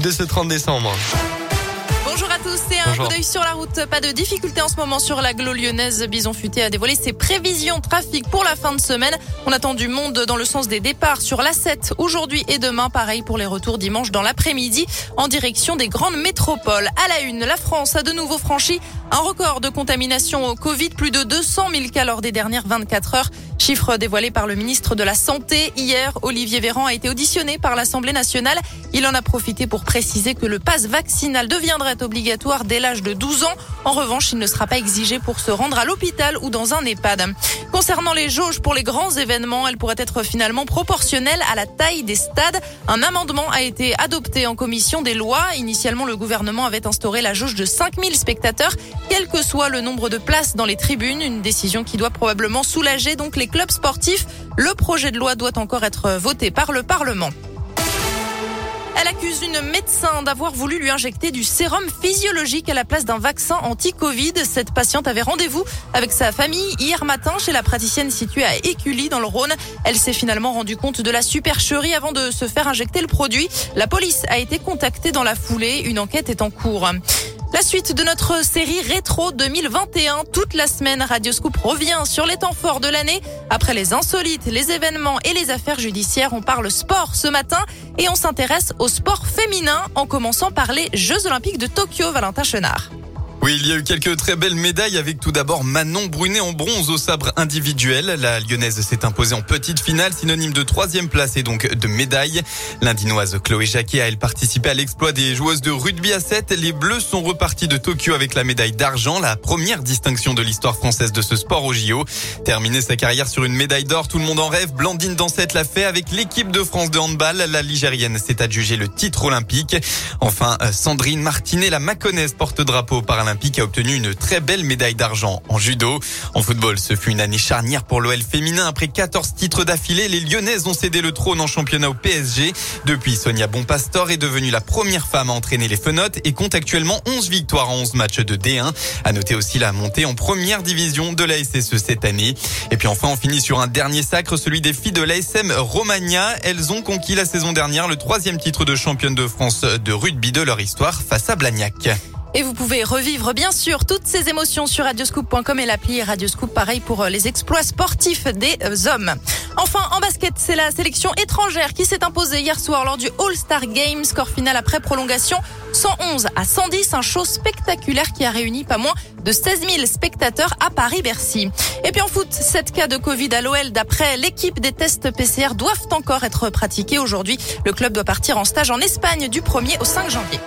de ce 30 décembre. Bonjour à tous, c'est un coup d'œil sur la route. Pas de difficulté en ce moment sur la glo lyonnaise. Bison Futé a dévoilé ses prévisions trafic pour la fin de semaine. On attend du monde dans le sens des départs sur l'A7 aujourd'hui et demain. Pareil pour les retours dimanche dans l'après-midi en direction des grandes métropoles. À la une, la France a de nouveau franchi un record de contamination au Covid. Plus de 200 000 cas lors des dernières 24 heures. Chiffre dévoilé par le ministre de la Santé. Hier, Olivier Véran a été auditionné par l'Assemblée nationale. Il en a profité pour préciser que le passe vaccinal deviendrait obligatoire dès l'âge de 12 ans. En revanche, il ne sera pas exigé pour se rendre à l'hôpital ou dans un EHPAD. Concernant les jauges pour les grands événements, elles pourraient être finalement proportionnelles à la taille des stades. Un amendement a été adopté en commission des lois. Initialement, le gouvernement avait instauré la jauge de 5000 spectateurs, quel que soit le nombre de places dans les tribunes. Une décision qui doit probablement soulager donc les club sportif. Le projet de loi doit encore être voté par le Parlement. Elle accuse une médecin d'avoir voulu lui injecter du sérum physiologique à la place d'un vaccin anti-Covid. Cette patiente avait rendez-vous avec sa famille hier matin chez la praticienne située à Écully dans le Rhône. Elle s'est finalement rendue compte de la supercherie avant de se faire injecter le produit. La police a été contactée dans la foulée. Une enquête est en cours. La suite de notre série Rétro 2021. Toute la semaine, Radioscoop revient sur les temps forts de l'année. Après les insolites, les événements et les affaires judiciaires, on parle sport ce matin et on s'intéresse au sport féminin en commençant par les Jeux Olympiques de Tokyo, Valentin Chenard. Oui, il y a eu quelques très belles médailles avec tout d'abord Manon Brunet en bronze au sabre individuel. La lyonnaise s'est imposée en petite finale, synonyme de troisième place et donc de médaille. L'indinoise Chloé Jacquet a elle participé à l'exploit des joueuses de rugby à 7. Les Bleus sont repartis de Tokyo avec la médaille d'argent, la première distinction de l'histoire française de ce sport au JO. Terminer sa carrière sur une médaille d'or, tout le monde en rêve. Blandine Dansette l'a fait avec l'équipe de France de handball. La Ligérienne s'est adjugée le titre olympique. Enfin, Sandrine Martinet, la Maconnaise porte-drapeau paralympique a obtenu une très belle médaille d'argent en judo. En football, ce fut une année charnière pour l'OL féminin. Après 14 titres d'affilée, les Lyonnaises ont cédé le trône en championnat au PSG. Depuis, Sonia Bonpastor est devenue la première femme à entraîner les Fenotes et compte actuellement 11 victoires en 11 matchs de D1. À noter aussi la montée en première division de la SSE cette année. Et puis enfin, on finit sur un dernier sacre, celui des filles de l'ASM Romagna. Elles ont conquis la saison dernière le troisième titre de championne de France de rugby de leur histoire face à Blagnac. Et vous pouvez revivre bien sûr toutes ces émotions sur radioscoop.com et l'appli Radioscoop pareil pour euh, les exploits sportifs des euh, hommes. Enfin en basket, c'est la sélection étrangère qui s'est imposée hier soir lors du All-Star Games, score final après prolongation 111 à 110, un show spectaculaire qui a réuni pas moins de 16 000 spectateurs à Paris-Bercy. Et puis en foot, 7 cas de Covid à l'OL d'après l'équipe des tests PCR doivent encore être pratiqués aujourd'hui. Le club doit partir en stage en Espagne du 1er au 5 janvier.